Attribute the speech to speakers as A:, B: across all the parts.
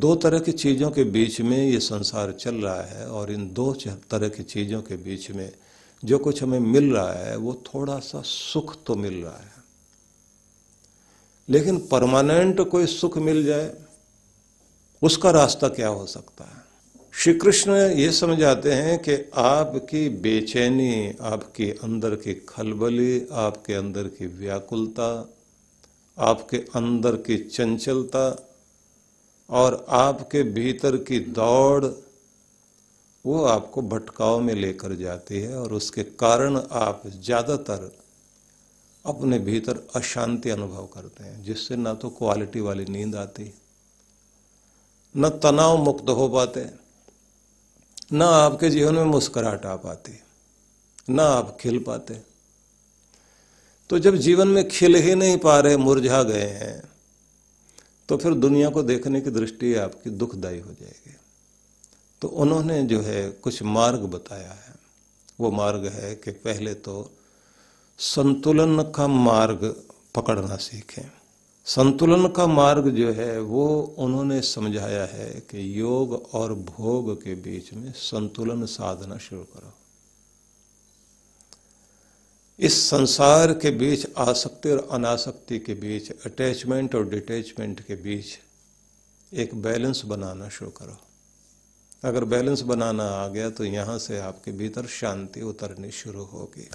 A: दो तरह की चीज़ों के बीच में ये संसार चल रहा है और इन दो तरह की चीज़ों के बीच में जो कुछ हमें मिल रहा है, वो थोड़ा सा सुख तो मिल रहा है। लेकिन परमानेंट कोई सुख मिल जाए, उसका रास्ता क्या हो सकता है? श्री कृष्ण ये समझाते हैं कि आपकी बेचैनी, आपके अंदर की खलबली, आपके अंदर की व्याकुलता, आपके अंदर की चंचलता और आपके भीतर की दौड़, वो आपको भटकाव में लेकर जाती है और उसके कारण आप ज़्यादातर अपने भीतर अशांति अनुभव करते हैं, जिससे ना तो क्वालिटी वाली नींद आती न तनाव मुक्त हो पाते न आपके जीवन में मुस्कुराहट आ पाती न आप खिल पाते तो जब जीवन में खिल ही नहीं पा रहे, मुरझा गए हैं तो फिर दुनिया को देखने की दृष्टि आपकी दुखदायी हो जाएगी। तो उन्होंने जो है कुछ मार्ग बताया है। वो मार्ग है कि पहले तो संतुलन का मार्ग पकड़ना सीखें। संतुलन का मार्ग जो है वो उन्होंने समझाया है कि योग और भोग के बीच में संतुलन साधना शुरू करो। इस संसार के बीच आसक्ति और अनासक्ति के बीच अटैचमेंट और डिटैचमेंट के बीच एक बैलेंस बनाना शुरू करो। अगर बैलेंस बनाना आ गया तो यहाँ से आपके भीतर शांति उतरनी शुरू होगी।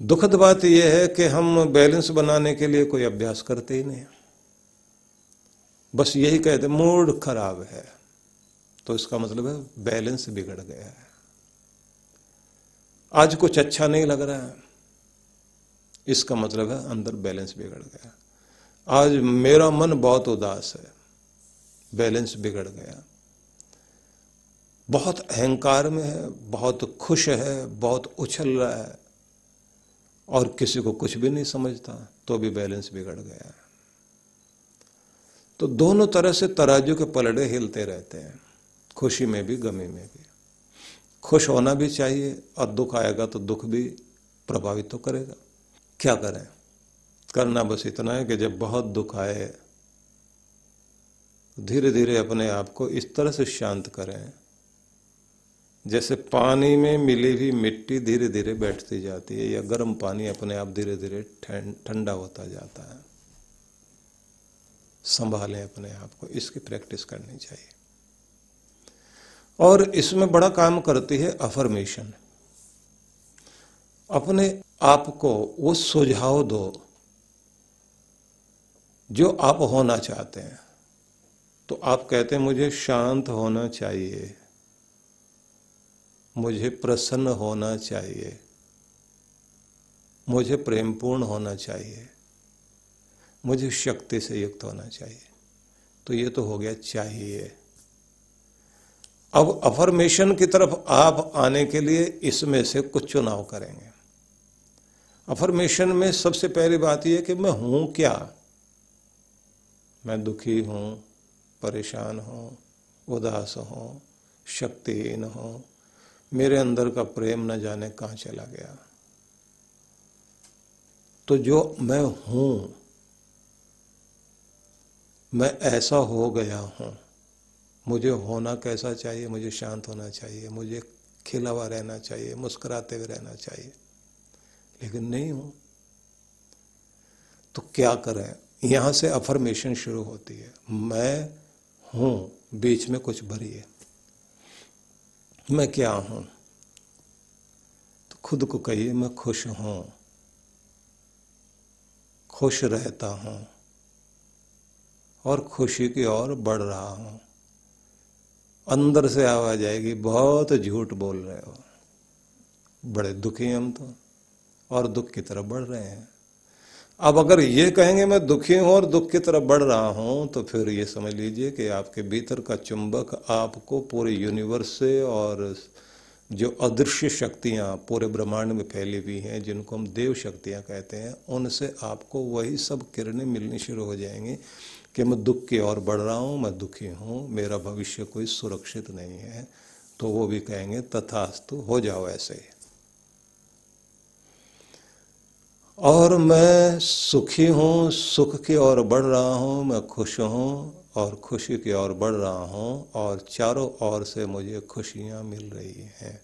A: दुखद बात यह है कि हम बैलेंस बनाने के लिए कोई अभ्यास करते ही नहीं। बस यही कहते मूड खराब है। तो इसका मतलब है बैलेंस बिगड़ गया है। आज कुछ अच्छा नहीं लग रहा है। इसका मतलब है अंदर बैलेंस बिगड़ गया। आज मेरा मन बहुत उदास है। बैलेंस बिगड़ गया। बहुत अहंकार में है, बहुत खुश है, बहुत उछल रहा है। और किसी को कुछ भी नहीं समझता तो भी बैलेंस बिगड़ गया। है तो दोनों तरह से तराजू के पलड़े हिलते रहते हैं। खुशी में भी, गमी में भी। खुश होना भी चाहिए और दुख आएगा तो दुख भी प्रभावित तो करेगा। क्या करें? करना बस इतना है कि जब बहुत दुख आए धीरे धीरे अपने आप को इस तरह से शांत करें, जैसे पानी में मिली हुई मिट्टी धीरे धीरे बैठती जाती है या गर्म पानी अपने आप धीरे धीरे ठंडा होता जाता है। संभालें अपने आप को, इसकी प्रैक्टिस करनी चाहिए। और इसमें बड़ा काम करती है अफर्मेशन अपने आप को वो सुझाव दो जो आप होना चाहते हैं। तो आप कहते हैं, मुझे शांत होना चाहिए। मुझे प्रसन्न होना चाहिए। मुझे प्रेमपूर्ण होना चाहिए। मुझे शक्ति से युक्त होना चाहिए। तो ये तो हो गया चाहिए। अब अफर्मेशन की तरफ़ आप आने के लिए इसमें से कुछ चुनाव करेंगे। अफर्मेशन में सबसे पहली बात यह कि मैं हूँ क्या? मैं दुखी हूँ, परेशान हूँ, उदास हूँ, शक्तिहीन हूँ, मेरे अंदर का प्रेम न जाने कहाँ चला गया। तो जो मैं हूँ, मैं ऐसा हो गया हूँ। मुझे होना कैसा चाहिए, मुझे शांत होना चाहिए, मुझे खिला हुआ रहना चाहिए, मुस्कुराते हुए रहना चाहिए। लेकिन नहीं हूँ। तो क्या करें? यहाँ से अफर्मेशन शुरू होती है। मैं हूँ, बीच में कुछ भरिए। मैं क्या हूँ? तो खुद को कहिए, मैं खुश हूँ। खुश रहता हूँ और खुशी की ओर बढ़ रहा हूँ। अंदर से आवाज़ आएगी, बहुत झूठ बोल रहे हो। बड़े दुखी हम तो और दुख की तरफ़ बढ़ रहे हैं। अब अगर ये कहेंगे, मैं दुखी हूँ और दुख की तरफ़ बढ़ रहा हूँ तो फिर ये समझ लीजिए कि आपके भीतर का चुंबक आपको पूरे यूनिवर्स से और जो अदृश्य शक्तियाँ पूरे ब्रह्मांड में फैली हुई हैं, जिनको हम देव शक्तियाँ कहते हैं, उनसे आपको वही सब किरणें मिलनी शुरू हो जाएँगी कि मैं दुख की ओर बढ़ रहा हूँ, मैं दुखी हूँ, मेरा भविष्य कोई सुरक्षित नहीं है। तो वो भी कहेंगे, तथास्तु, हो जाओ ऐसे ही। और मैं सुखी हूँ, सुख की ओर बढ़ रहा हूँ, मैं खुश हूँ और खुशी की ओर बढ़ रहा हूँ और चारों ओर से मुझे खुशियाँ मिल रही हैं।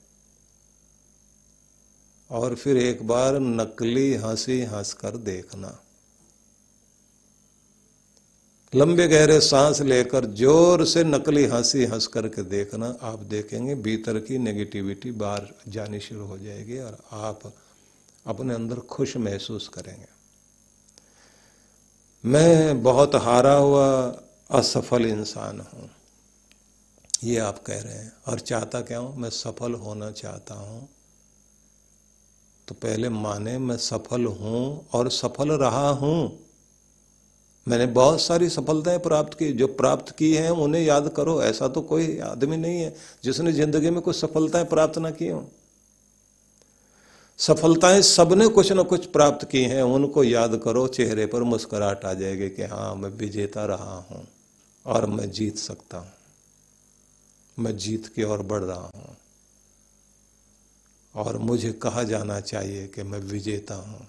A: और फिर एक बार नकली हँसी हंसकर देखना। लंबे गहरे सांस लेकर ज़ोर से नकली हँसी हंस करके देखना, आप देखेंगे भीतर की नेगेटिविटी बाहर जानी शुरू हो जाएगी और आप अपने अंदर खुश महसूस करेंगे। मैं बहुत हारा हुआ असफल इंसान हूँ। ये आप कह रहे हैं। और चाहता क्या हूँ? मैं सफल होना चाहता हूँ। तो पहले माने, मैं सफल हूँ और सफल रहा हूँ। मैंने बहुत सारी सफलताएँ प्राप्त की। जो प्राप्त की हैं, उन्हें याद करो। ऐसा तो कोई आदमी नहीं है जिसने ज़िंदगी में कुछ सफलताएँ प्राप्त ना की हो। सफलताएँ सबने कुछ ना कुछ प्राप्त की हैं। उनको याद करो। चेहरे पर मुस्कुराहट आ जाएगी कि हाँ मैं विजेता रहा हूँ। और मैं जीत सकता हूँ। मैं जीत की ओर बढ़ रहा हूँ। और मुझे कहा जाना चाहिए कि मैं विजेता हूँ।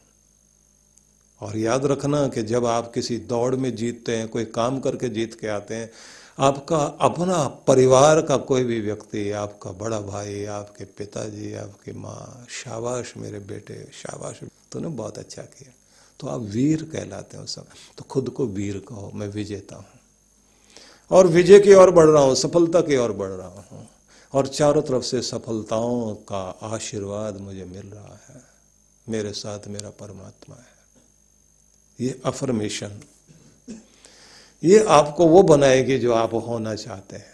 A: और याद रखना कि जब आप किसी दौड़ में जीतते हैं, कोई काम करके जीत के आते हैं, आपका अपना परिवार का कोई भी व्यक्ति, आपका बड़ा भाई, आपके पिताजी, आपकी माँ, शाबाश मेरे बेटे, शाबाश। तूने बहुत अच्छा किया। तो आप वीर कहलाते हो सब तो खुद को वीर कहो, मैं विजेता हूँ। और विजय की ओर बढ़ रहा हूँ, सफलता की ओर बढ़ रहा हूँ। और चारों तरफ़ से सफलताओं का आशीर्वाद मुझे मिल रहा है। मेरे साथ मेरा परमात्मा है। ये अफर्मेशन ये आपको वो बनाएगी जो आप होना चाहते हैं।